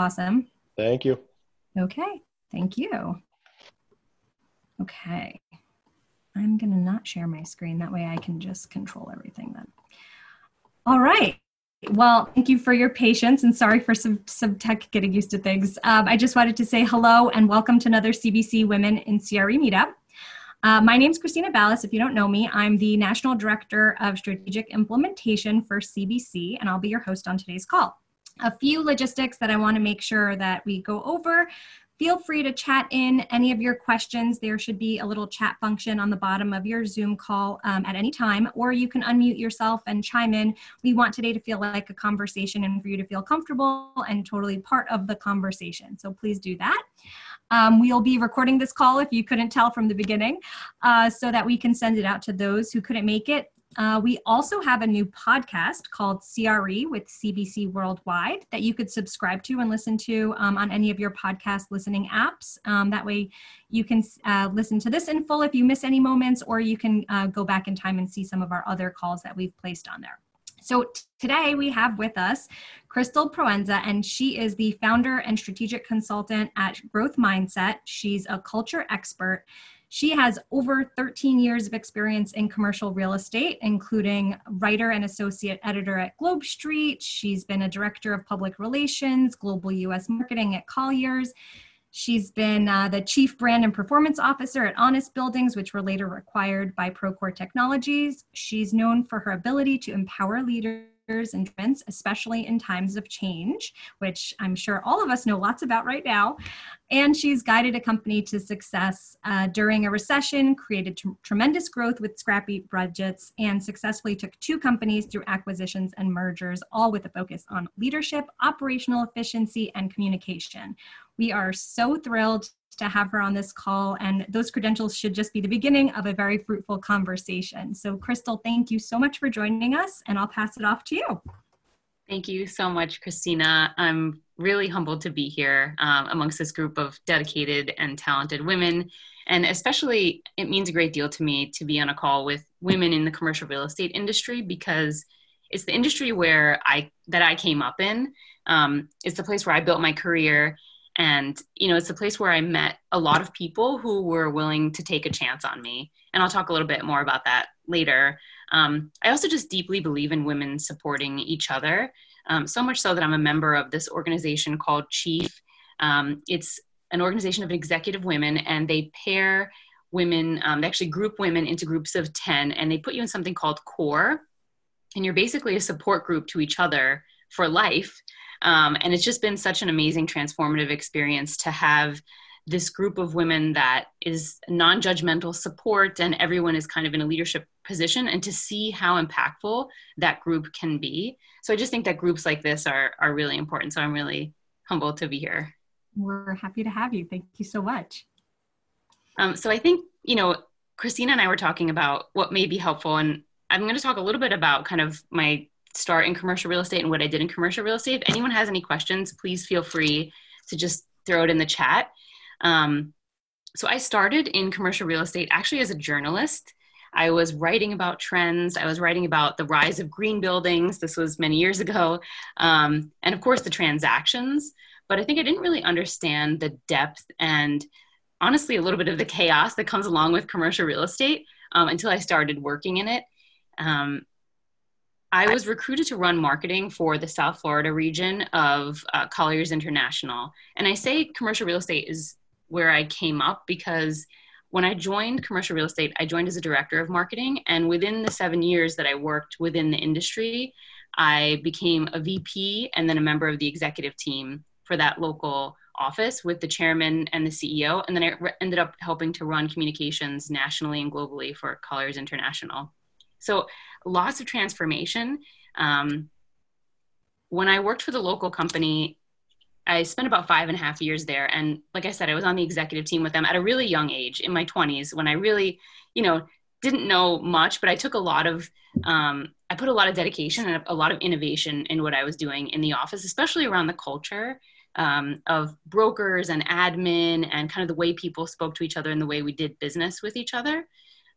awesome. Thank you. Okay, thank you. Okay, I'm gonna not share my screen. That way I can just control everything then. All right. Well, thank you for your patience and sorry for some, some tech getting used to things. Um, I just wanted to say hello and welcome to another CBC Women in CRE meetup. Uh, my name is Christina Ballas. If you don't know me, I'm the National Director of Strategic Implementation for CBC, and I'll be your host on today's call. A few logistics that I want to make sure that we go over Feel free to chat in any of your questions. There should be a little chat function on the bottom of your Zoom call um, at any time, or you can unmute yourself and chime in. We want today to feel like a conversation and for you to feel comfortable and totally part of the conversation. So please do that. Um, we'll be recording this call if you couldn't tell from the beginning uh, so that we can send it out to those who couldn't make it uh, we also have a new podcast called CRE with CBC Worldwide that you could subscribe to and listen to um, on any of your podcast listening apps. Um, that way, you can uh, listen to this in full if you miss any moments, or you can uh, go back in time and see some of our other calls that we've placed on there. So t- today we have with us Crystal Proenza, and she is the founder and strategic consultant at Growth Mindset. She's a culture expert she has over 13 years of experience in commercial real estate, including writer and associate editor at Globe Street. She's been a director of public relations, global US marketing at Colliers. She's been uh, the chief brand and performance officer at Honest Buildings, which were later acquired by Procore Technologies. She's known for her ability to empower leaders and trends, especially in times of change, which I'm sure all of us know lots about right now. And she's guided a company to success uh, during a recession, created t- tremendous growth with scrappy budgets, and successfully took two companies through acquisitions and mergers, all with a focus on leadership, operational efficiency, and communication. We are so thrilled to have her on this call, and those credentials should just be the beginning of a very fruitful conversation. So, Crystal, thank you so much for joining us, and I'll pass it off to you. Thank you so much, Christina. I'm really humbled to be here um, amongst this group of dedicated and talented women. And especially, it means a great deal to me to be on a call with women in the commercial real estate industry because it's the industry where I that I came up in. Um, it's the place where I built my career, and you know it's a place where i met a lot of people who were willing to take a chance on me. And i'll talk a little bit more about that later. Um, i also just deeply believe in women supporting each other um, so much so that i'm a member of this organization called chief. Um, it's an organization of executive women and they pair women um, they actually group women into groups of 10 and they put you in something called core. And you're basically a support group to each other for life um, and it's just been such an amazing transformative experience to have this group of women that is non judgmental support and everyone is kind of in a leadership position and to see how impactful that group can be. So I just think that groups like this are, are really important. So I'm really humbled to be here. We're happy to have you. Thank you so much. Um, so I think, you know, Christina and I were talking about what may be helpful, and I'm going to talk a little bit about kind of my start in commercial real estate and what I did in commercial real estate. If anyone has any questions, please feel free to just throw it in the chat. Um, so I started in commercial real estate actually as a journalist. I was writing about trends. I was writing about the rise of green buildings. This was many years ago. Um, and of course, the transactions. But I think I didn't really understand the depth and honestly a little bit of the chaos that comes along with commercial real estate um, until I started working in it. Um, I was recruited to run marketing for the South Florida region of uh, Colliers International. And I say commercial real estate is where I came up because when I joined commercial real estate, I joined as a director of marketing. And within the seven years that I worked within the industry, I became a VP and then a member of the executive team for that local office with the chairman and the CEO. And then I re- ended up helping to run communications nationally and globally for Colliers International. So lots of transformation. Um, when I worked for the local company, I spent about five and a half years there. And like I said, I was on the executive team with them at a really young age in my 20s when I really, you know, didn't know much, but I took a lot of, um, I put a lot of dedication and a lot of innovation in what I was doing in the office, especially around the culture um, of brokers and admin and kind of the way people spoke to each other and the way we did business with each other.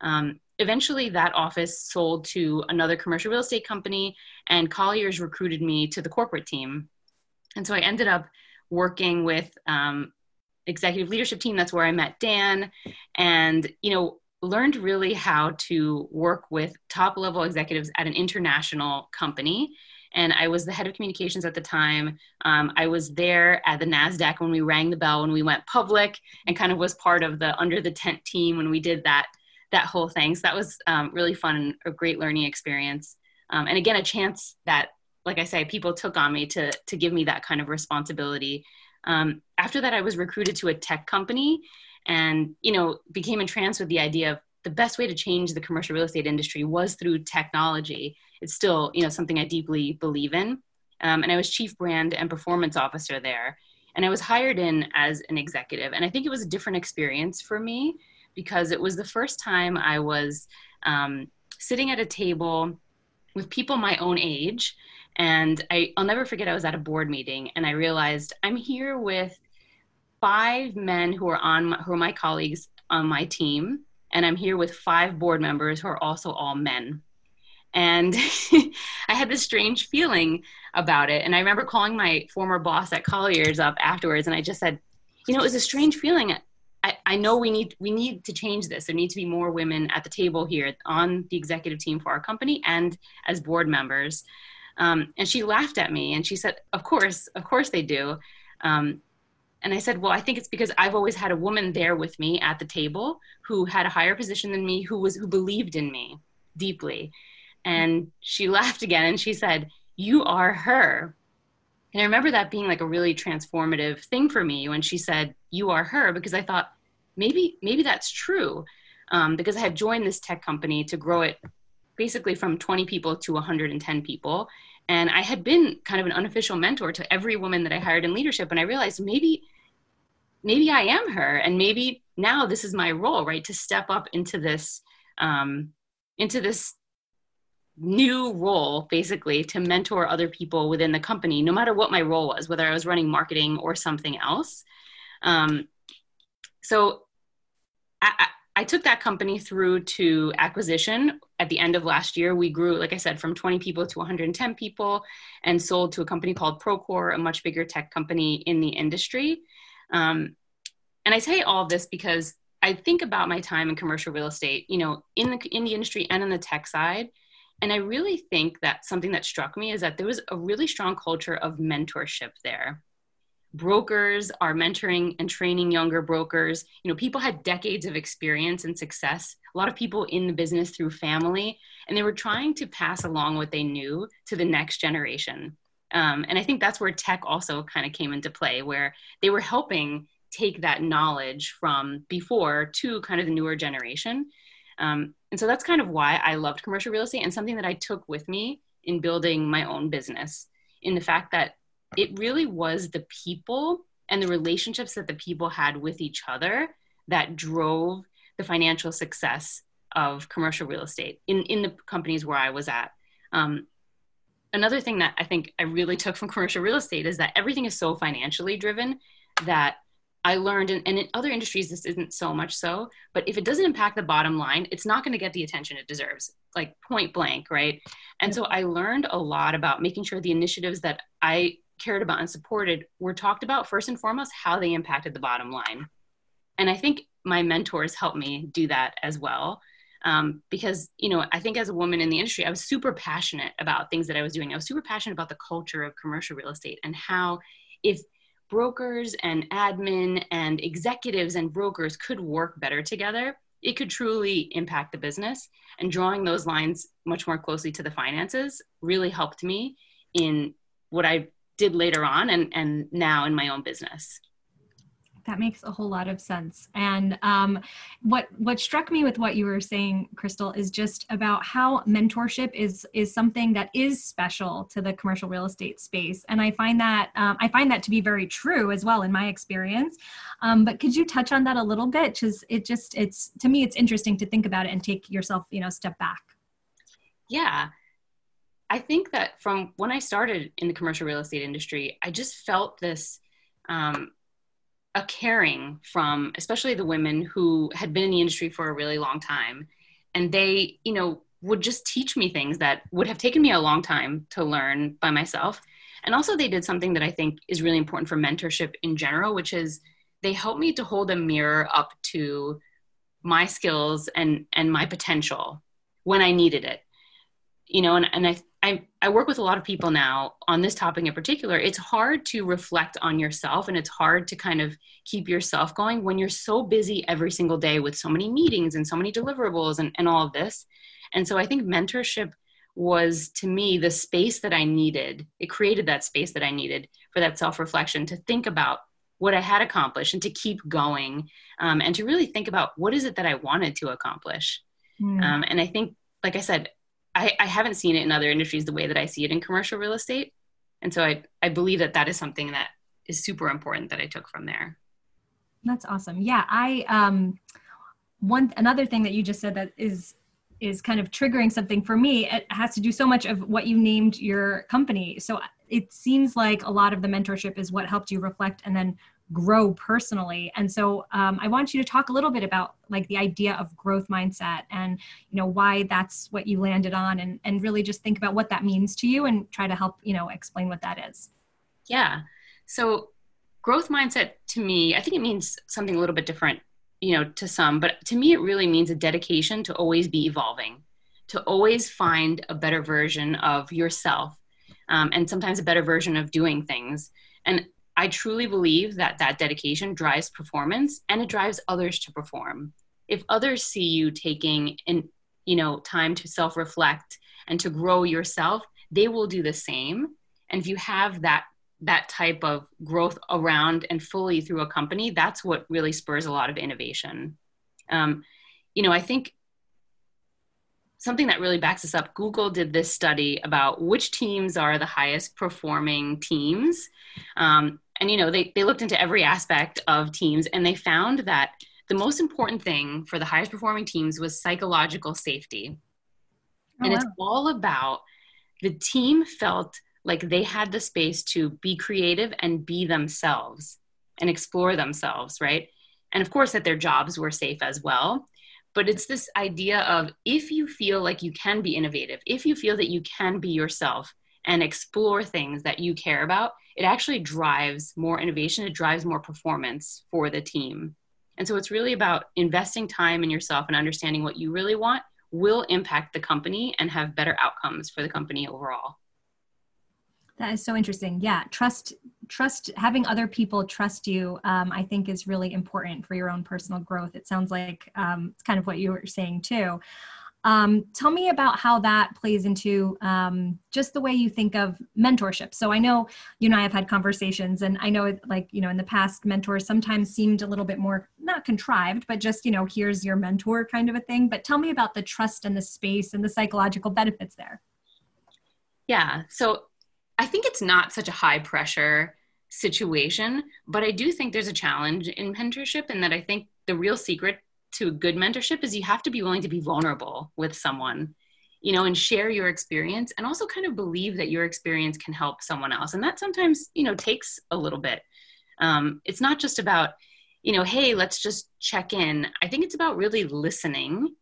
Um, eventually, that office sold to another commercial real estate company, and Colliers recruited me to the corporate team. And so I ended up working with um, executive leadership team. That's where I met Dan, and you know learned really how to work with top level executives at an international company. And I was the head of communications at the time. Um, I was there at the NASDAQ when we rang the bell when we went public and kind of was part of the under the tent team when we did that that whole thing. So that was um, really fun and a great learning experience. Um, and again, a chance that, like I say, people took on me to, to give me that kind of responsibility. Um, after that, I was recruited to a tech company and, you know, became entranced with the idea of the best way to change the commercial real estate industry was through technology. It's still, you know, something I deeply believe in. Um, and I was chief brand and performance officer there. And I was hired in as an executive. And I think it was a different experience for me because it was the first time I was um, sitting at a table with people my own age. And I, I'll never forget, I was at a board meeting and I realized I'm here with five men who are on my, who are my colleagues on my team, and I'm here with five board members who are also all men. And I had this strange feeling about it. And I remember calling my former boss at Colliers up afterwards, and I just said, you know, it was a strange feeling. I, I know we need we need to change this. There need to be more women at the table here on the executive team for our company and as board members. Um, and she laughed at me and she said, "Of course, of course they do." Um, and I said, "Well, I think it's because I've always had a woman there with me at the table who had a higher position than me, who was who believed in me deeply." And she laughed again and she said, "You are her." And I remember that being like a really transformative thing for me when she said, "You are her," because I thought maybe maybe that's true, um, because I had joined this tech company to grow it basically from 20 people to 110 people, and I had been kind of an unofficial mentor to every woman that I hired in leadership, and I realized maybe maybe I am her, and maybe now this is my role, right, to step up into this um, into this new role basically to mentor other people within the company no matter what my role was whether i was running marketing or something else um, so I, I, took that company through to acquisition at the end of last year. We grew like i said from 20 people to 110 people and sold to a company called procore a much bigger tech company in the industry. Um, and i say all this because i think about my time in commercial real estate you know in the in the industry and in the tech side. And I really think that something that struck me is that there was a really strong culture of mentorship there. Brokers are mentoring and training younger brokers. You know, people had decades of experience and success. A lot of people in the business through family, and they were trying to pass along what they knew to the next generation. Um, and I think that's where tech also kind of came into play, where they were helping take that knowledge from before to kind of the newer generation. Um, and so that's kind of why I loved commercial real estate and something that I took with me in building my own business in the fact that it really was the people and the relationships that the people had with each other that drove the financial success of commercial real estate in, in the companies where I was at. Um, another thing that I think I really took from commercial real estate is that everything is so financially driven that I learned, and, and in other industries, this isn't so much so, but if it doesn't impact the bottom line, it's not going to get the attention it deserves, like point blank, right? And so I learned a lot about making sure the initiatives that I cared about and supported were talked about first and foremost, how they impacted the bottom line. And I think my mentors helped me do that as well. Um, because you know i think as a woman in the industry i was super passionate about things that i was doing i was super passionate about the culture of commercial real estate and how if brokers and admin and executives and brokers could work better together, it could truly impact the business. And drawing those lines much more closely to the finances really helped me in what I did later on and, and now in my own business that makes a whole lot of sense. And um, what what struck me with what you were saying, Crystal, is just about how mentorship is is something that is special to the commercial real estate space. And I find that um, I find that to be very true as well in my experience. Um, but could you touch on that a little bit? Because it just it's to me it's interesting to think about it and take yourself you know step back. Yeah. I think that from when I started in the commercial real estate industry, I just felt this um, a caring from especially the women who had been in the industry for a really long time and they you know would just teach me things that would have taken me a long time to learn by myself And also, they did something that I think is really important for mentorship in general, which is they helped me to hold a mirror up to my skills and and my potential when I needed it. You know, and, and I, I I work with a lot of people now on this topic in particular. It's hard to reflect on yourself and it's hard to kind of keep yourself going when you're so busy every single day with so many meetings and so many deliverables and, and all of this. And so I think mentorship was to me the space that I needed. It created that space that I needed for that self reflection to think about what I had accomplished and to keep going um, and to really think about what is it that I wanted to accomplish. Mm. Um, and I think, like I said, I, I haven't seen it in other industries the way that I see it in commercial real estate. And so I, I believe that that is something that is super important that I took from there. That's awesome. Yeah. I, um, one, another thing that you just said that is is kind of triggering something for me it has to do so much of what you named your company so it seems like a lot of the mentorship is what helped you reflect and then grow personally. And so um, i want you to talk a little bit about like the idea of growth mindset and you know why that's what you landed on and and really just think about what that means to you and try to help you know explain what that is. Yeah. So growth mindset to me i think it means something a little bit different you know to some but to me it really means a dedication to always be evolving to always find a better version of yourself um, and sometimes a better version of doing things. And I truly believe that that dedication drives performance and it drives others to perform. If others see you taking in, you know, time to self-reflect and to grow yourself, they will do the same. And if you have that that type of growth around and fully through a company, that's what really spurs a lot of innovation. Um, you know, I think something that really backs us up google did this study about which teams are the highest performing teams um, and you know they, they looked into every aspect of teams and they found that the most important thing for the highest performing teams was psychological safety oh, and wow. it's all about the team felt like they had the space to be creative and be themselves and explore themselves right and of course that their jobs were safe as well but it's this idea of if you feel like you can be innovative if you feel that you can be yourself and explore things that you care about it actually drives more innovation, it drives more performance for the team. And so it's really about investing time in yourself and understanding what you really want will impact the company and have better outcomes for the company overall. That is so interesting. Yeah, trust, trust, having other people trust you, um, I think is really important for your own personal growth. It sounds like um, it's kind of what you were saying too. Um, tell me about how that plays into um, just the way you think of mentorship. So I know you and I have had conversations, and I know, like you know, in the past, mentors sometimes seemed a little bit more not contrived, but just you know, here's your mentor kind of a thing. But tell me about the trust and the space and the psychological benefits there. Yeah, so I think it's not such a high pressure situation, but I do think there's a challenge in mentorship, and that I think the real secret to a good mentorship is you have to be willing to be vulnerable with someone you know and share your experience and also kind of believe that your experience can help someone else. And that sometimes you know takes a little bit. Um, it's not just about you know hey let's just check in. I think it's about really listening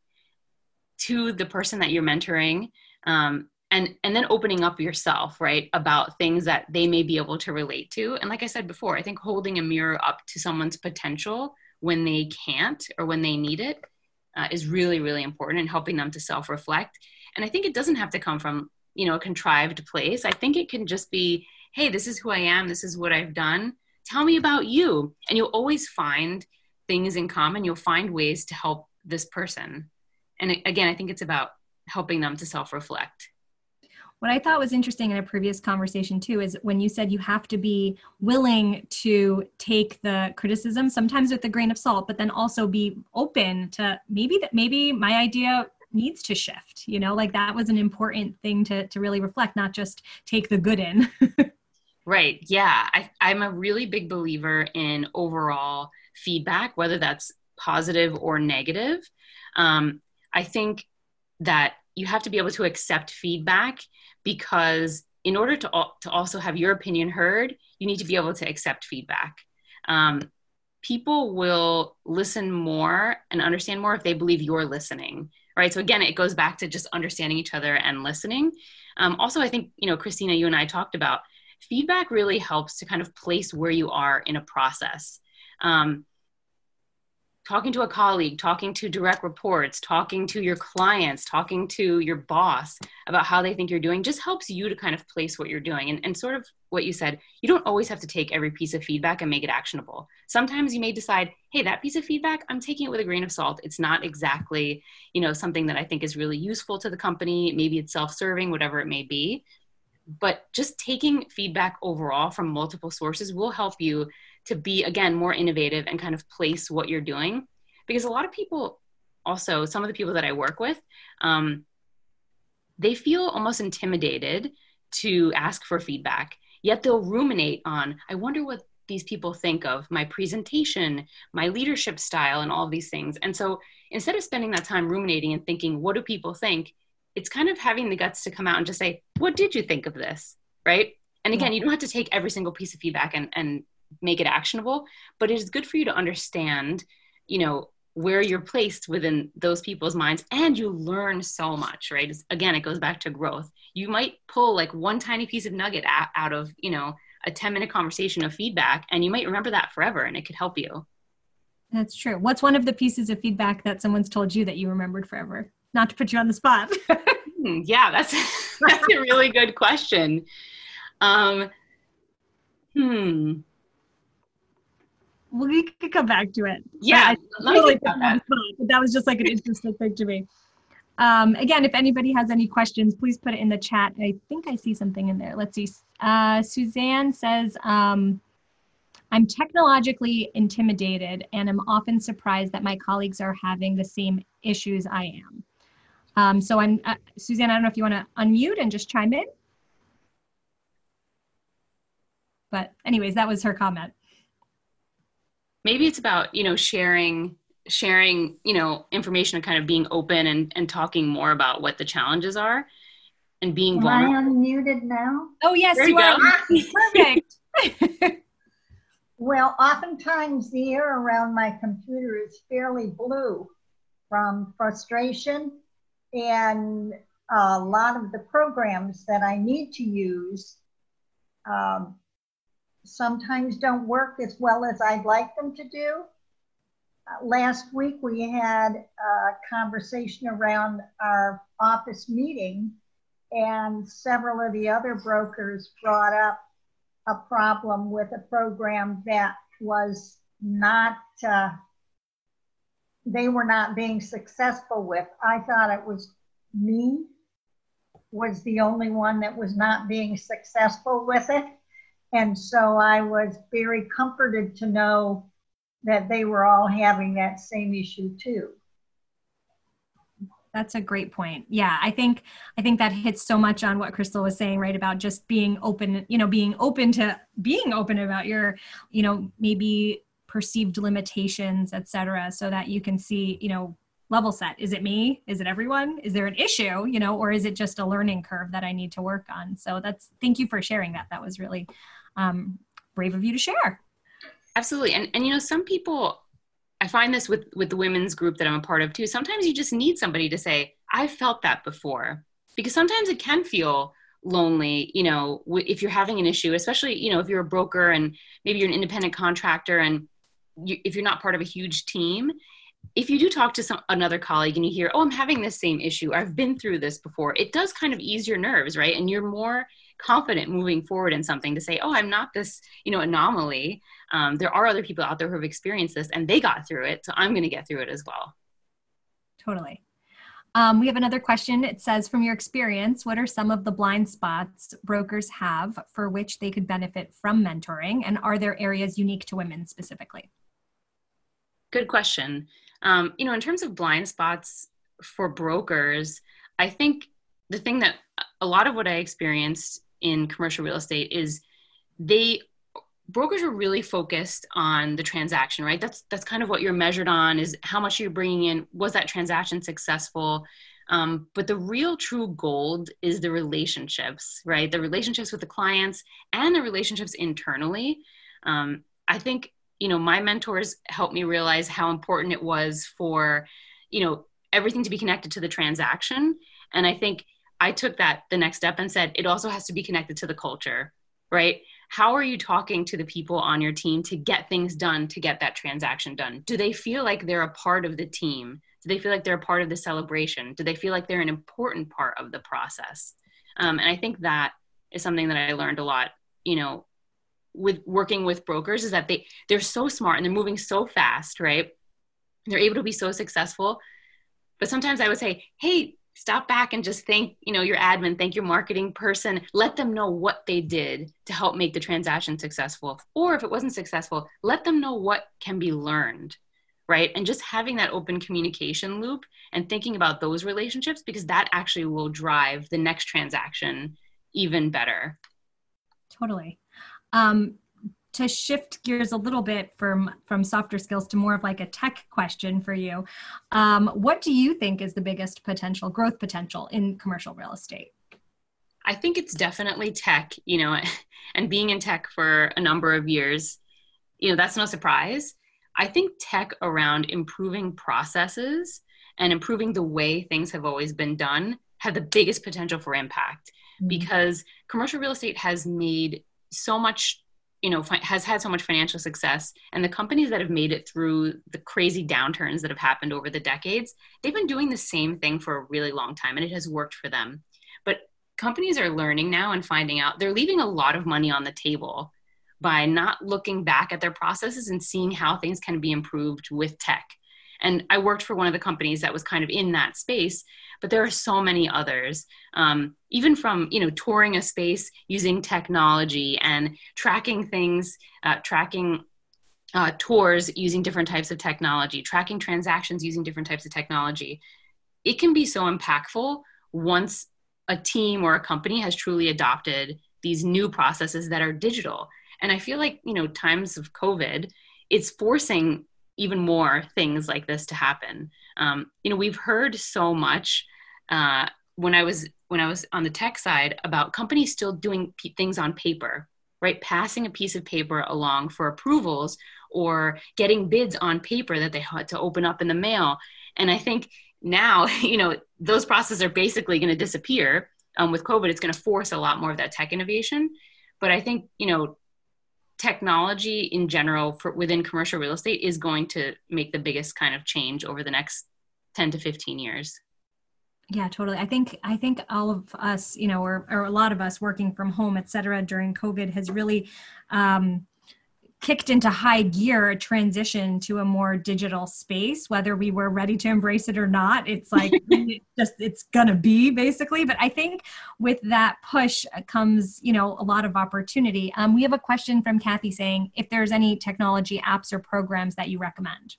to the person that you're mentoring um, and and then opening up yourself right about things that they may be able to relate to. And like i said before i think holding a mirror up to someone's potential when they can't or when they need it uh, is really really important in helping them to self-reflect. And i think it doesn't have to come from you know a contrived place. I think it can just be hey this is who i am. This is what i've done. Tell me about you. And you'll always find things in common. You'll find ways to help this person. And again i think it's about helping them to self-reflect what I thought was interesting in a previous conversation too is when you said you have to be willing to take the criticism, sometimes with a grain of salt, but then also be open to maybe that maybe my idea needs to shift. You know, like that was an important thing to to really reflect, not just take the good in. right. Yeah. I, I'm a really big believer in overall feedback, whether that's positive or negative. Um, I think that you have to be able to accept feedback because in order to, to also have your opinion heard, you need to be able to accept feedback. Um, people will listen more and understand more if they believe you're listening, right? So again, it goes back to just understanding each other and listening. Um, also, I think you know, Christina, you and I talked about feedback really helps to kind of place where you are in a process. Um, talking to a colleague, talking to direct reports, talking to your clients, talking to your boss about how they think you're doing just helps you to kind of place what you're doing. And, and sort of what you said, you don't always have to take every piece of feedback and make it actionable. Sometimes you may decide, hey, that piece of feedback, I'm taking it with a grain of salt. It's not exactly, you know, something that I think is really useful to the company. Maybe it's self-serving, whatever it may be. But just taking feedback overall from multiple sources will help you to be again more innovative and kind of place what you're doing. Because a lot of people also some of the people that i work with um, they feel almost intimidated to ask for feedback. Yet they'll ruminate on i wonder what these people think of my presentation my leadership style and all these things. And so instead of spending that time ruminating and thinking what do people think? It's kind of having the guts to come out and just say what did you think of this? Right? And again you don't have to take every single piece of feedback and, and make it actionable but it is good for you to understand you know where you're placed within those people's minds and you learn so much right? It's, again it goes back to growth. You might pull like one tiny piece of nugget out of you know a 10 minute conversation of feedback and you might remember that forever and it could help you. That's true. What's one of the pieces of feedback that someone's told you that you remembered forever? Not to put you on the spot. Hmm, yeah that's that's a really good question. Um hmm we could come back to it. Yeah, totally that. But that was just like an interesting thing to me. Um, again, if anybody has any questions, please put it in the chat. I think I see something in there. Let's see. Uh, Suzanne says, um, I'm technologically intimidated and I'm often surprised that my colleagues are having the same issues I am. Um, so I'm, uh, Suzanne, I don't know if you want to unmute and just chime in. But anyways, that was her comment maybe it's about you know sharing sharing you know information and kind of being open and, and talking more about what the challenges are and being Am vulnerable. I unmuted now? Oh yes, there you, you are. Perfect. well, oftentimes the air around my computer is fairly blue from frustration, and a lot of the programs that I need to use um, sometimes don't work as well as I'd like them to do. Uh, last week we had a conversation around our office meeting, and several of the other brokers brought up a problem with a program that was not, uh, they were not being successful with. I thought it was me was the only one that was not being successful with it and so I was very comforted to know that they were all having that same issue too. That's a great point. Yeah, I think I think that hits so much on what Crystal was saying, right? About just being open, you know, being open to being open about your, you know, maybe perceived limitations, et cetera, so that you can see, you know, level set. Is it me? Is it everyone? Is there an issue, you know, or is it just a learning curve that I need to work on? So that's thank you for sharing that. That was really um, brave of you to share. Absolutely. And, and, you know, some people, I find this with, with the women's group that I'm a part of too. Sometimes you just need somebody to say, "I've felt that before. Because sometimes it can feel lonely, you know, if you're having an issue, especially, you know, if you're a broker and maybe you're an independent contractor and you, if you're not part of a huge team, if you do talk to some another colleague and you hear, "Oh, I'm having this same issue. I've been through this before." It does kind of ease your nerves, right? And you're more confident moving forward in something to say, oh, I'm not this, you know, anomaly. Um, there are other people out there who have experienced this and they got through it. So I'm going to get through it as well. Totally. Um, we have another question. It says, from your experience, what are some of the blind spots brokers have for which they could benefit from mentoring? And are there areas unique to women specifically? Good question. Um, you know, in terms of blind spots for brokers, I think the thing that a lot of what I experienced in commercial real estate is they brokers are really focused on the transaction right? That's that's kind of what you're measured on is how much you're bringing in. Was that transaction successful? Um, but the real true gold is the relationships right? The relationships with the clients and the relationships internally. Um, i think you know my mentors helped me realize how important it was for you know everything to be connected to the transaction. And i think I took that the next step and said it also has to be connected to the culture. right? How are you talking to the people on your team to get things done, to get that transaction done? Do they feel like they're a part of the team? Do they feel like they're a part of the celebration? Do they feel like they're an important part of the process? Um, and I think that is something that I learned a lot, you know, with working with brokers is that they they're so smart and they're moving so fast, right? They're able to be so successful. But sometimes I would say, hey, stop back and just thank you know your admin thank your marketing person. Let them know what they did to help make the transaction successful. Or if it wasn't successful let them know what can be learned right? And just having that open communication loop and thinking about those relationships because that actually will drive the next transaction even better. Totally. Um, to shift gears a little bit from from softer skills to more of like a tech question for you. Um, what do you think is the biggest potential growth potential in commercial real estate? I think it's definitely tech you know and being in tech for a number of years you know that's no surprise. I think tech around improving processes and improving the way things have always been done have the biggest potential for impact mm-hmm. because commercial real estate has made so much you know fi- has had so much financial success and the companies that have made it through the crazy downturns that have happened over the decades they've been doing the same thing for a really long time and it has worked for them. But companies are learning now and finding out they're leaving a lot of money on the table by not looking back at their processes and seeing how things can be improved with tech and i worked for one of the companies that was kind of in that space but there are so many others. Um, even from you know touring a space using technology and tracking things uh, tracking uh, tours using different types of technology tracking transactions using different types of technology it can be so impactful once a team or a company has truly adopted these new processes that are digital. And i feel like you know times of covid it's forcing even more things like this to happen um, you know we've heard so much uh, when I was when I was on the tech side about companies still doing p- things on paper, right? Passing a piece of paper along for approvals or getting bids on paper that they had to open up in the mail. And I think now, you know, those processes are basically going to disappear. Um, with COVID, it's going to force a lot more of that tech innovation. But I think, you know, technology in general for within commercial real estate is going to make the biggest kind of change over the next 10 to 15 years. Yeah totally. I think i think all of us you know or, or a lot of us working from home et cetera during covid has really um, kicked into high gear a transition to a more digital space whether we were ready to embrace it or not. It's like it just it's gonna be basically. But i think with that push comes you know a lot of opportunity. Um, we have a question from kathy saying if there's any technology apps or programs that you recommend.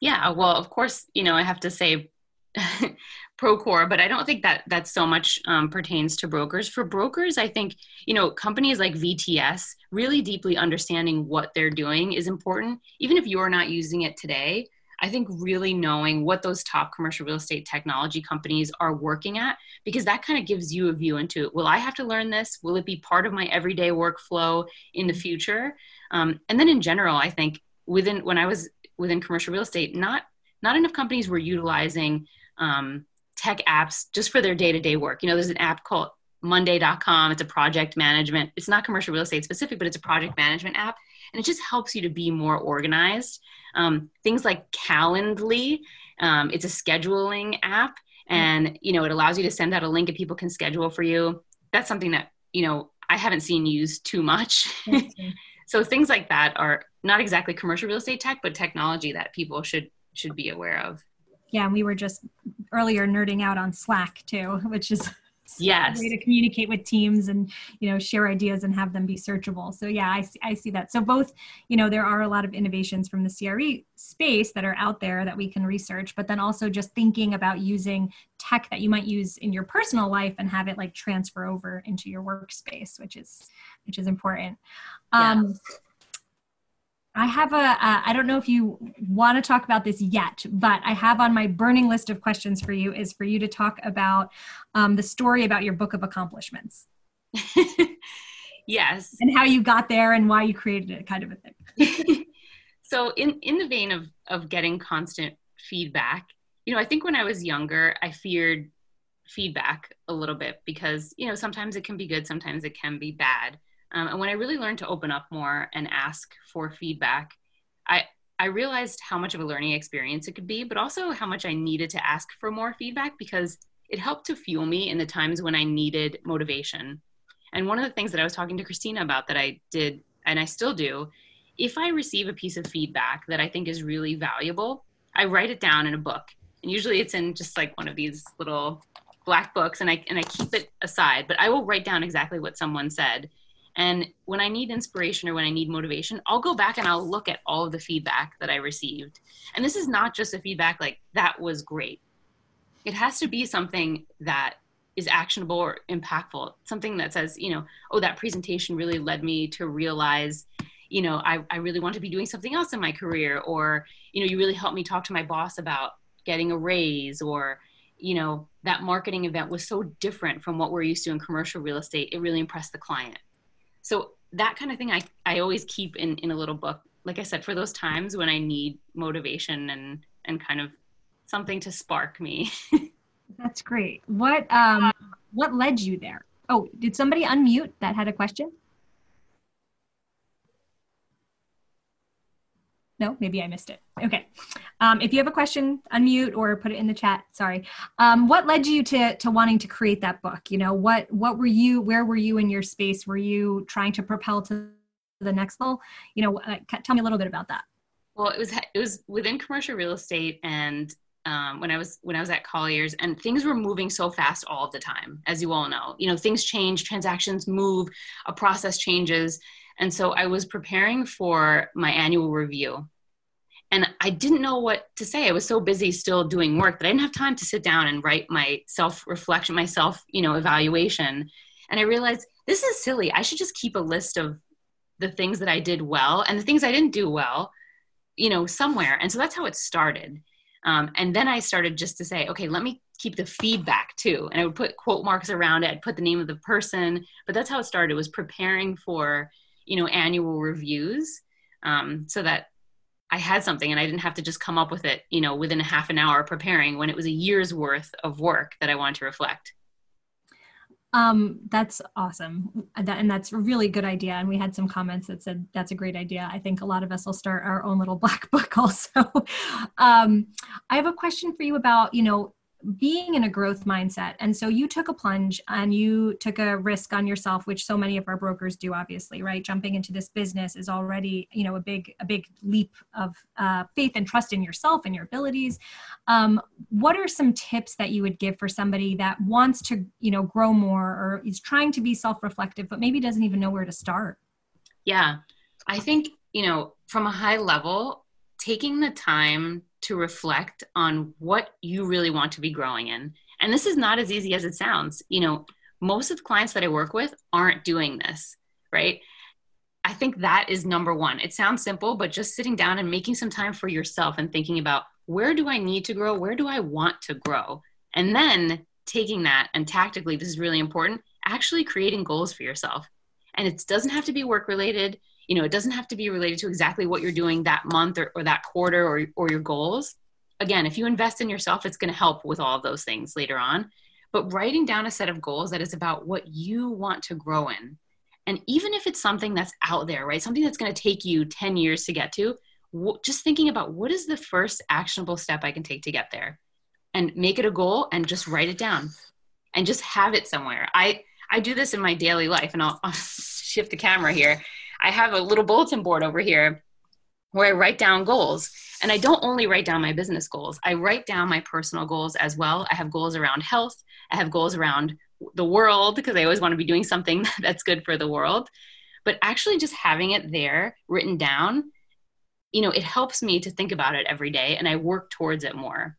Yeah well of course you know i have to say Procore, but I don't think that that so much um, pertains to brokers. For brokers, I think you know companies like VTS really deeply understanding what they're doing is important. Even if you're not using it today, I think really knowing what those top commercial real estate technology companies are working at, because that kind of gives you a view into it. will I have to learn this? Will it be part of my everyday workflow in the future? Um, and then in general, I think within when I was within commercial real estate, not not enough companies were utilizing um, tech apps just for their day-to-day work. You know there's an app called monday.com it's a project management it's not commercial real estate specific but it's a project management app and it just helps you to be more organized. Um, things like calendly um, it's a scheduling app and you know it allows you to send out a link and people can schedule for you. That's something that you know i haven't seen used too much. So things like that are not exactly commercial real estate tech but technology that people should should be aware of yeah, we were just earlier nerding out on Slack too, which is yes a way to communicate with teams and you know share ideas and have them be searchable. So yeah, I see, I see that. So both, you know, there are a lot of innovations from the CRE space that are out there that we can research, but then also just thinking about using tech that you might use in your personal life and have it like transfer over into your workspace, which is which is important. Um, I have a. Uh, I don't know if you want to talk about this yet, but I have on my burning list of questions for you is for you to talk about um, the story about your book of accomplishments. yes. And how you got there and why you created it, kind of a thing. so, in, in the vein of, of getting constant feedback, you know, I think when I was younger, I feared feedback a little bit because, you know, sometimes it can be good, sometimes it can be bad. Um, and when I really learned to open up more and ask for feedback, I, I realized how much of a learning experience it could be, but also how much I needed to ask for more feedback because it helped to fuel me in the times when I needed motivation. And one of the things that I was talking to Christina about that I did, and I still do, if I receive a piece of feedback that I think is really valuable, I write it down in a book. And usually it's in just like one of these little black books and I and I keep it aside, but I will write down exactly what someone said. And when I need inspiration or when I need motivation, I'll go back and I'll look at all of the feedback that I received. And this is not just a feedback like that was great. It has to be something that is actionable or impactful, something that says, you know, oh, that presentation really led me to realize, you know, I, I really want to be doing something else in my career, or, you know, you really helped me talk to my boss about getting a raise, or, you know that marketing event was so different from what we're used to in commercial real estate it really impressed the client so that kind of thing i, I always keep in, in a little book. Like i said for those times when i need motivation and and kind of something to spark me. That's great. What um what led you there? Oh did somebody unmute that had a question No, maybe I missed it. Okay. Um, if you have a question, unmute or put it in the chat. Sorry. Um, what led you to to wanting to create that book? You know, what what were you? Where were you in your space? Were you trying to propel to the next level? You know, uh, tell me a little bit about that. Well, it was it was within commercial real estate, and um, when I was when I was at Colliers, and things were moving so fast all the time, as you all know. You know, things change, transactions move, a process changes, and so I was preparing for my annual review. And I didn't know what to say. I was so busy still doing work that I didn't have time to sit down and write my self reflection, my self, you know, evaluation. And I realized this is silly. I should just keep a list of the things that I did well and the things I didn't do well, you know, somewhere. And so that's how it started. Um, and then I started just to say, okay, let me keep the feedback too. And I would put quote marks around it, I'd put the name of the person, but that's how it started was preparing for you know annual reviews um, so that I had something and I didn't have to just come up with it, you know, within a half an hour preparing when it was a year's worth of work that I wanted to reflect. Um, that's awesome. That, and that's a really good idea. And we had some comments that said that's a great idea. I think a lot of us will start our own little black book also. um, I have a question for you about, you know, being in a growth mindset. And so you took a plunge and you took a risk on yourself which so many of our brokers do obviously right? Jumping into this business is already you know a big a big leap of uh, faith and trust in yourself and your abilities. Um, what are some tips that you would give for somebody that wants to you know grow more or is trying to be self-reflective but maybe doesn't even know where to start? Yeah. I think you know from a high level taking the time to reflect on what you really want to be growing in. And this is not as easy as it sounds. You know, most of the clients that I work with aren't doing this, right? I think that is number one. It sounds simple, but just sitting down and making some time for yourself and thinking about where do I need to grow? Where do I want to grow? And then taking that and tactically, this is really important, actually creating goals for yourself. And it doesn't have to be work related you know it doesn't have to be related to exactly what you're doing that month or, or that quarter or, or your goals. Again if you invest in yourself it's going to help with all of those things later on. But writing down a set of goals that is about what you want to grow in. And even if it's something that's out there right something that's going to take you 10 years to get to just thinking about what is the first actionable step i can take to get there. And make it a goal and just write it down. And just have it somewhere. I i do this in my daily life and i'll, I'll shift the camera here I have a little bulletin board over here where I write down goals. And I don't only write down my business goals, I write down my personal goals as well. I have goals around health, I have goals around the world because I always want to be doing something that's good for the world. But actually, just having it there written down, you know, it helps me to think about it every day and I work towards it more.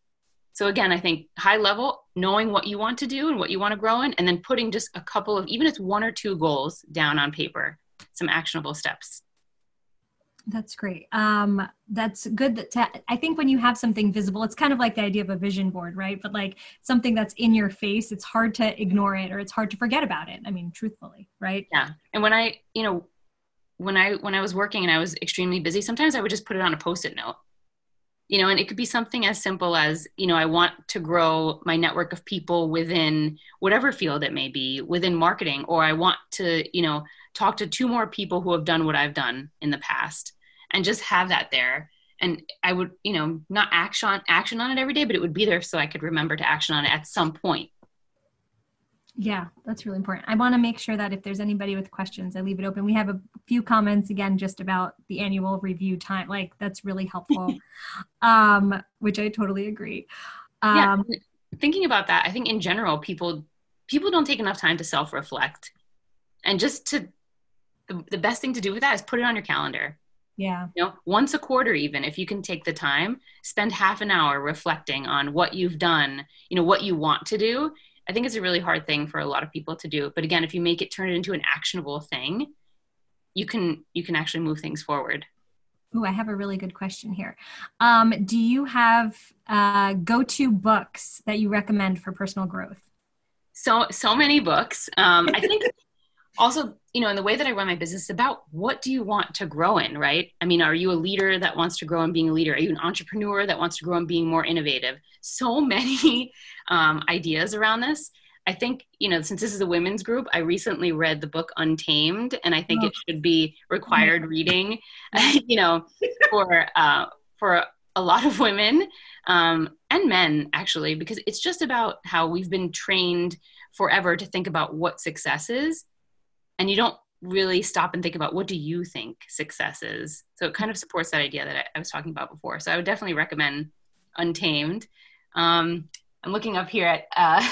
So, again, I think high level, knowing what you want to do and what you want to grow in, and then putting just a couple of, even if it's one or two goals down on paper some actionable steps. That's great. Um, that's good. That to, I think when you have something visible, it's kind of like the idea of a vision board, right? But like something that's in your face, it's hard to ignore it or it's hard to forget about it. I mean, truthfully, right? Yeah. And when I, you know, when I when I was working and I was extremely busy, sometimes I would just put it on a post-it note. You know and it could be something as simple as you know i want to grow my network of people within whatever field it may be within marketing or i want to you know talk to two more people who have done what i've done in the past and just have that there. And i would you know not action on action on it every day but it would be there so i could remember to action on it at some point yeah, that's really important. I want to make sure that if there's anybody with questions, I leave it open. We have a few comments again just about the annual review time. Like that's really helpful, um, which I totally agree. Um, yeah, thinking about that, I think in general, people people don't take enough time to self reflect, and just to the, the best thing to do with that is put it on your calendar. Yeah. You know, once a quarter, even if you can take the time, spend half an hour reflecting on what you've done, you know, what you want to do, I think it's a really hard thing for a lot of people to do. But again, if you make it turn it into an actionable thing, you can you can actually move things forward. Oh, I have a really good question here. Um, do you have uh, go-to books that you recommend for personal growth? So so many books. Um, I think also you know in the way that i run my business about what do you want to grow in right? I mean are you a leader that wants to grow in being a leader? Are you an entrepreneur that wants to grow in being more innovative? So many um, ideas around this. I think you know since this is a women's group i recently read the book untamed and i think oh. it should be required reading you know for uh, for a lot of women um, and men actually because it's just about how we've been trained forever to think about what success is and you don't really stop and think about what do you think success is. So it kind of supports that idea that i, I was talking about before. So i would definitely recommend untamed. Um, i'm looking up here at uh,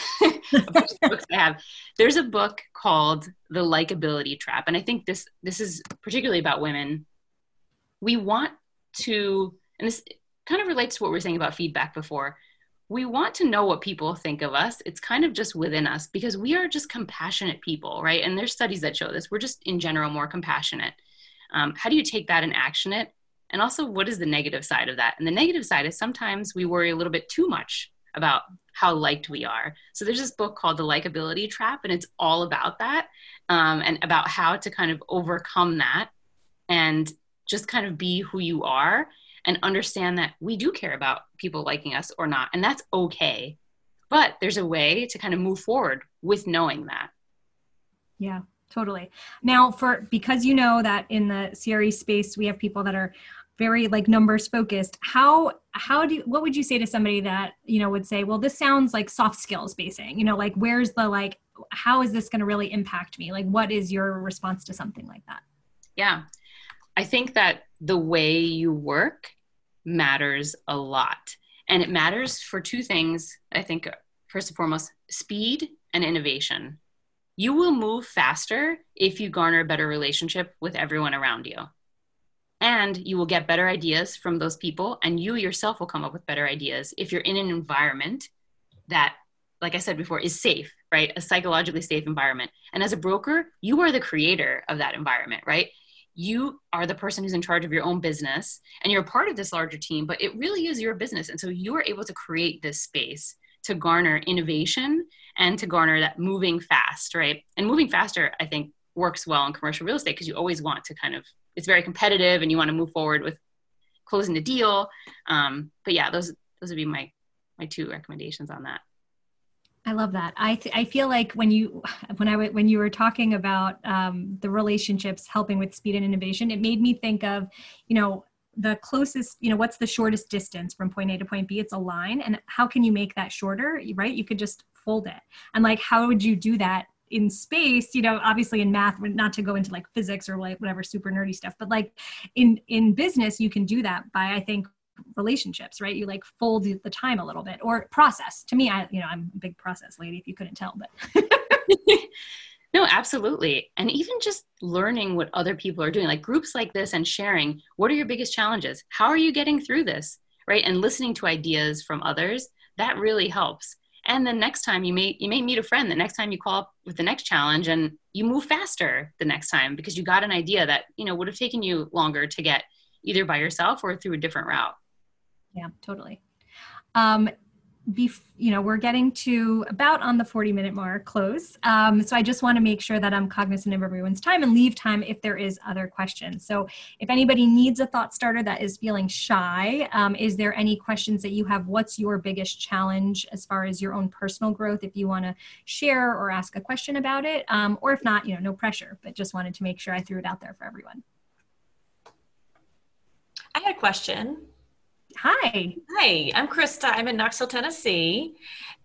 a bunch of books i have. There's a book called the likability trap and i think this this is particularly about women. We want to and this kind of relates to what we are saying about feedback before we want to know what people think of us. It's kind of just within us because we are just compassionate people, right? And there's studies that show this. We're just in general more compassionate. Um, how do you take that and action it? And also, what is the negative side of that? And the negative side is sometimes we worry a little bit too much about how liked we are. So there's this book called The Likability Trap, and it's all about that um, and about how to kind of overcome that and just kind of be who you are and understand that we do care about people liking us or not. And that's okay. But there's a way to kind of move forward with knowing that. Yeah, totally. Now, for because you know that in the CRE space, we have people that are very like numbers focused how how do you, what would you say to somebody that you know would say well this sounds like soft skills basing you know like where's the like how is this going to really impact me like what is your response to something like that yeah i think that the way you work matters a lot. And it matters for two things, I think, first and foremost speed and innovation. You will move faster if you garner a better relationship with everyone around you. And you will get better ideas from those people, and you yourself will come up with better ideas if you're in an environment that, like I said before, is safe, right? A psychologically safe environment. And as a broker, you are the creator of that environment, right? You are the person who's in charge of your own business and you're a part of this larger team, but it really is your business. And so you are able to create this space to garner innovation and to garner that moving fast, right? And moving faster, I think, works well in commercial real estate because you always want to kind of, it's very competitive and you want to move forward with closing the deal. Um, but yeah, those, those would be my, my two recommendations on that. I love that. I th- I feel like when you when I when you were talking about um, the relationships helping with speed and innovation, it made me think of, you know, the closest, you know, what's the shortest distance from point A to point B? It's a line, and how can you make that shorter? Right? You could just fold it, and like, how would you do that in space you know obviously in math not to go into like physics or like whatever super nerdy stuff but like in in business you can do that by i think relationships right? You like fold the time a little bit or process. To me i you know i'm a big process lady if you couldn't tell but no absolutely. And even just learning what other people are doing like groups like this and sharing what are your biggest challenges? How are you getting through this right? And listening to ideas from others that really helps. And then next time you may you may meet a friend the next time you call up with the next challenge and you move faster the next time because you got an idea that you know would have taken you longer to get either by yourself or through a different route yeah totally. Um, bef- you know we're getting to about on the 40 minute mark close. Um, so i just want to make sure that i'm cognizant of everyone's time and leave time if there is other questions. So if anybody needs a thought starter that is feeling shy um, is there any questions that you have what's your biggest challenge as far as your own personal growth if you want to share or ask a question about it? Um, or if not you know no pressure but just wanted to make sure i threw it out there for everyone. I had a question Hi. Hi, I'm Krista. I'm in Knoxville, Tennessee.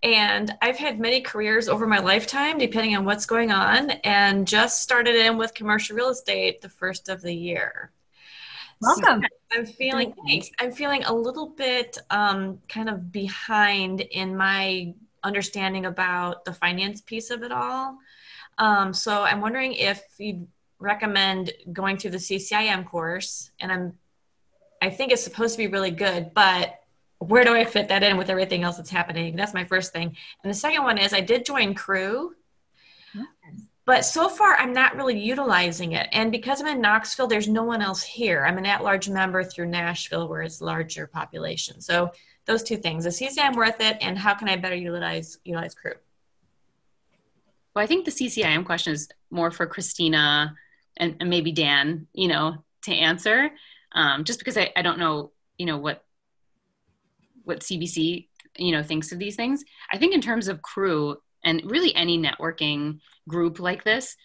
And I've had many careers over my lifetime, depending on what's going on, and just started in with commercial real estate the first of the year. Welcome. So I'm feeling thanks. I'm feeling a little bit um, kind of behind in my understanding about the finance piece of it all. Um, so I'm wondering if you'd recommend going through the CCIM course, and I'm I think it's supposed to be really good, but where do I fit that in with everything else that's happening? That's my first thing. And the second one is I did join CREW, but so far I'm not really utilizing it. And because I'm in Knoxville, there's no one else here. I'm an at-large member through Nashville, where it's larger population. So those two things: is CCIM worth it, and how can I better utilize utilize crew? Well, I think the CCIM question is more for Christina and, and maybe Dan, you know, to answer um, just because I, I don't know, you know, what what CBC, you know, thinks of these things. I think in terms of crew and really any networking group like this,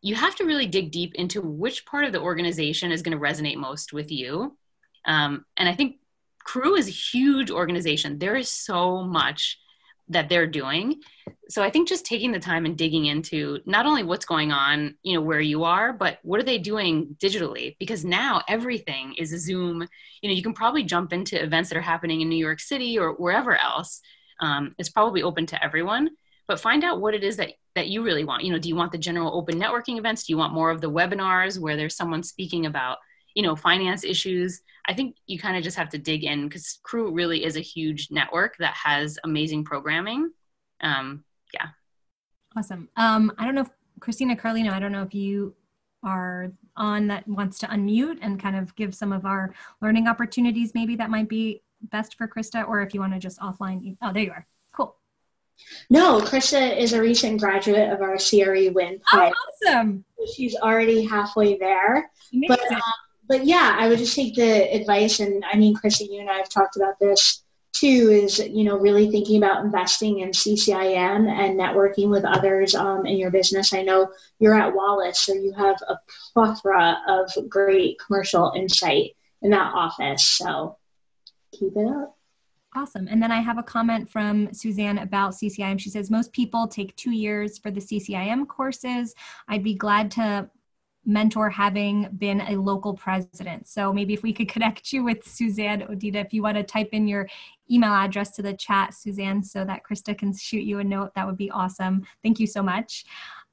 you have to really dig deep into which part of the organization is going to resonate most with you. Um, and I think crew is a huge organization. There is so much that they're doing. So i think just taking the time and digging into not only what's going on you know where you are but what are they doing digitally? Because now everything is a zoom. You know you can probably jump into events that are happening in new york city or wherever else. Um, it's probably open to everyone. But find out what it is that that you really want. You know do you want the general open networking events? Do you want more of the webinars where there's someone speaking about you know finance issues i think you kind of just have to dig in because CREW really is a huge network that has amazing programming um, yeah awesome um, i don't know if christina carlino i don't know if you are on that wants to unmute and kind of give some of our learning opportunities maybe that might be best for krista or if you want to just offline oh there you are cool no, Krista is a recent graduate of our CRE Win. Oh, awesome. She's already halfway there. Amazing. But um, but yeah, I would just take the advice, and I mean, Chrissy, you and I have talked about this too. Is you know really thinking about investing in CCIM and networking with others um, in your business. I know you're at Wallace, so you have a plethora of great commercial insight in that office. So keep it up. Awesome. And then I have a comment from Suzanne about CCIM. She says, most people take two years for the CCIM courses. I'd be glad to mentor having been a local president. So maybe if we could connect you with Suzanne Odita, if you want to type in your email address to the chat, Suzanne, so that Krista can shoot you a note, that would be awesome. Thank you so much.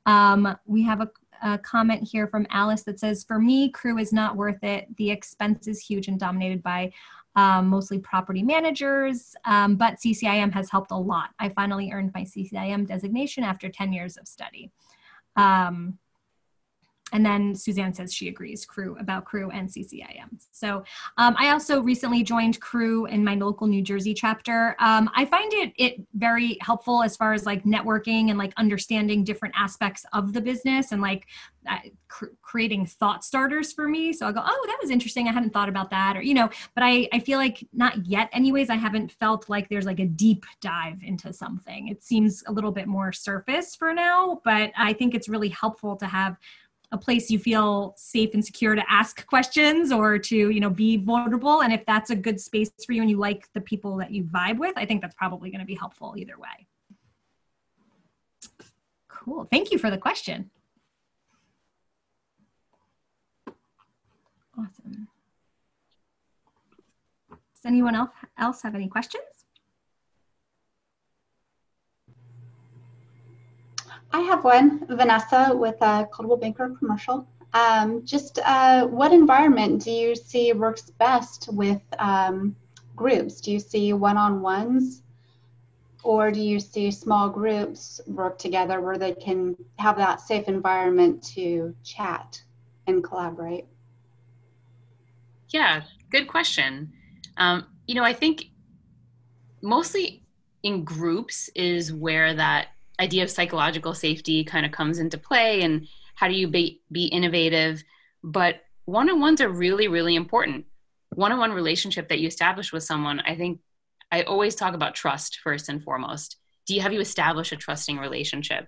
Um, we have a, a comment here from Alice that says, for me, crew is not worth it. The expense is huge and dominated by um, mostly property managers, um, but CCIM has helped a lot. I finally earned my CCIM designation after 10 years of study. Um, and then Suzanne says she agrees crew about crew and CCIM. So um, I also recently joined crew in my local New Jersey chapter. Um, I find it it very helpful as far as like networking and like understanding different aspects of the business and like uh, cr- creating thought starters for me. So I'll go, oh, that was interesting. I hadn't thought about that, or you know. But I I feel like not yet. Anyways, I haven't felt like there's like a deep dive into something. It seems a little bit more surface for now, but I think it's really helpful to have a place you feel safe and secure to ask questions or to you know be vulnerable. And if that's a good space for you and you like the people that you vibe with i think that's probably going to be helpful either way. Cool. Thank you for the question. Awesome. Does anyone else else have any questions I have one, Vanessa with uh, Coldwell Banker Commercial. Um, just uh, what environment do you see works best with um, groups? Do you see one-on-ones or do you see small groups work together where they can have that safe environment to chat and collaborate? Yeah, good question. Um, you know, I think mostly in groups is where that idea of psychological safety kind of comes into play and how do you be, be innovative. But one-on-ones are really really important. One-on-one relationship that you establish with someone i think i always talk about trust first and foremost. Do you have you established a trusting relationship?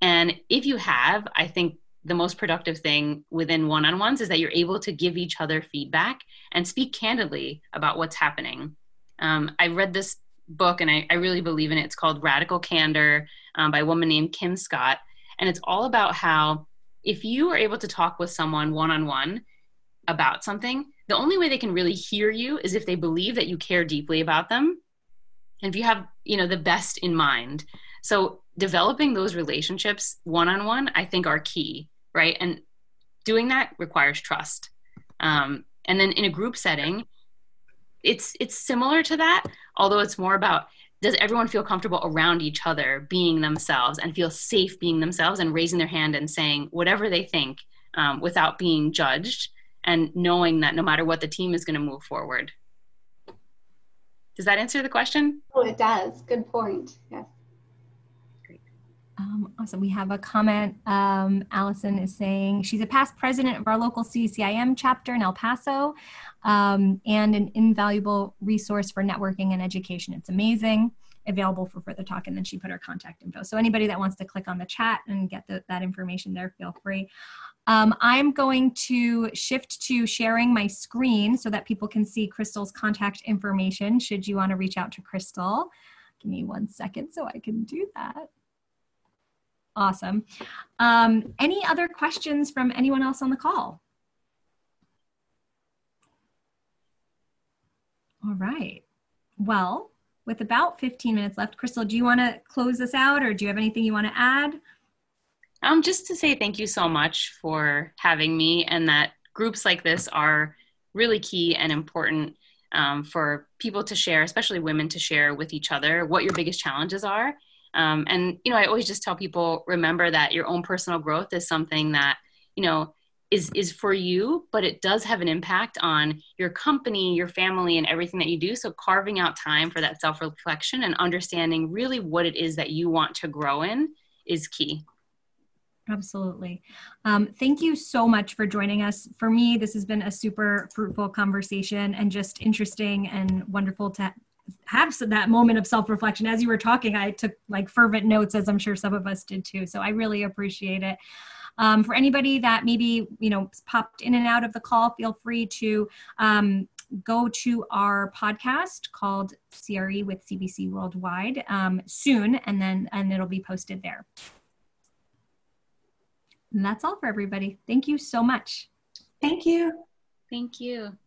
And if you have i think the most productive thing within one-on-ones is that you're able to give each other feedback and speak candidly about what's happening. Um, i read this book and I, I, really believe in it. It's called radical candor um, by a woman named kim scott. And it's all about how if you are able to talk with someone one-on-one about something the only way they can really hear you is if they believe that you care deeply about them and if you have you know the best in mind. So developing those relationships one-on-one i think are key right? And doing that requires trust. Um, and then in a group setting it's it's similar to that although it's more about does everyone feel comfortable around each other being themselves and feel safe being themselves and raising their hand and saying whatever they think um, without being judged and knowing that no matter what the team is going to move forward. Does that answer the question? Oh it does. Good point. Yes um, awesome. We have a comment. Um, Allison is saying she's a past president of our local CCIM chapter in El Paso um, and an invaluable resource for networking and education. It's amazing, available for further talk. And then she put her contact info. So anybody that wants to click on the chat and get the, that information there, feel free. Um, I'm going to shift to sharing my screen so that people can see Crystal's contact information should you want to reach out to Crystal. Give me one second so I can do that. Awesome. Um, any other questions from anyone else on the call? All right. Well, with about 15 minutes left, Crystal, do you want to close this out or do you have anything you want to add? Um, just to say thank you so much for having me and that groups like this are really key and important um, for people to share, especially women to share with each other what your biggest challenges are um, and you know, I always just tell people remember that your own personal growth is something that you know is is for you, but it does have an impact on your company, your family, and everything that you do. So carving out time for that self reflection and understanding really what it is that you want to grow in is key. Absolutely. Um, thank you so much for joining us. For me, this has been a super fruitful conversation and just interesting and wonderful to have that moment of self-reflection. As you were talking i took like fervent notes as i'm sure some of us did too so i really appreciate it. Um, for anybody that maybe you know popped in and out of the call feel free to um, go to our podcast called cre with cbc worldwide um, soon and then and it'll be posted there. And that's all for everybody. Thank you so much. Thank you. Thank you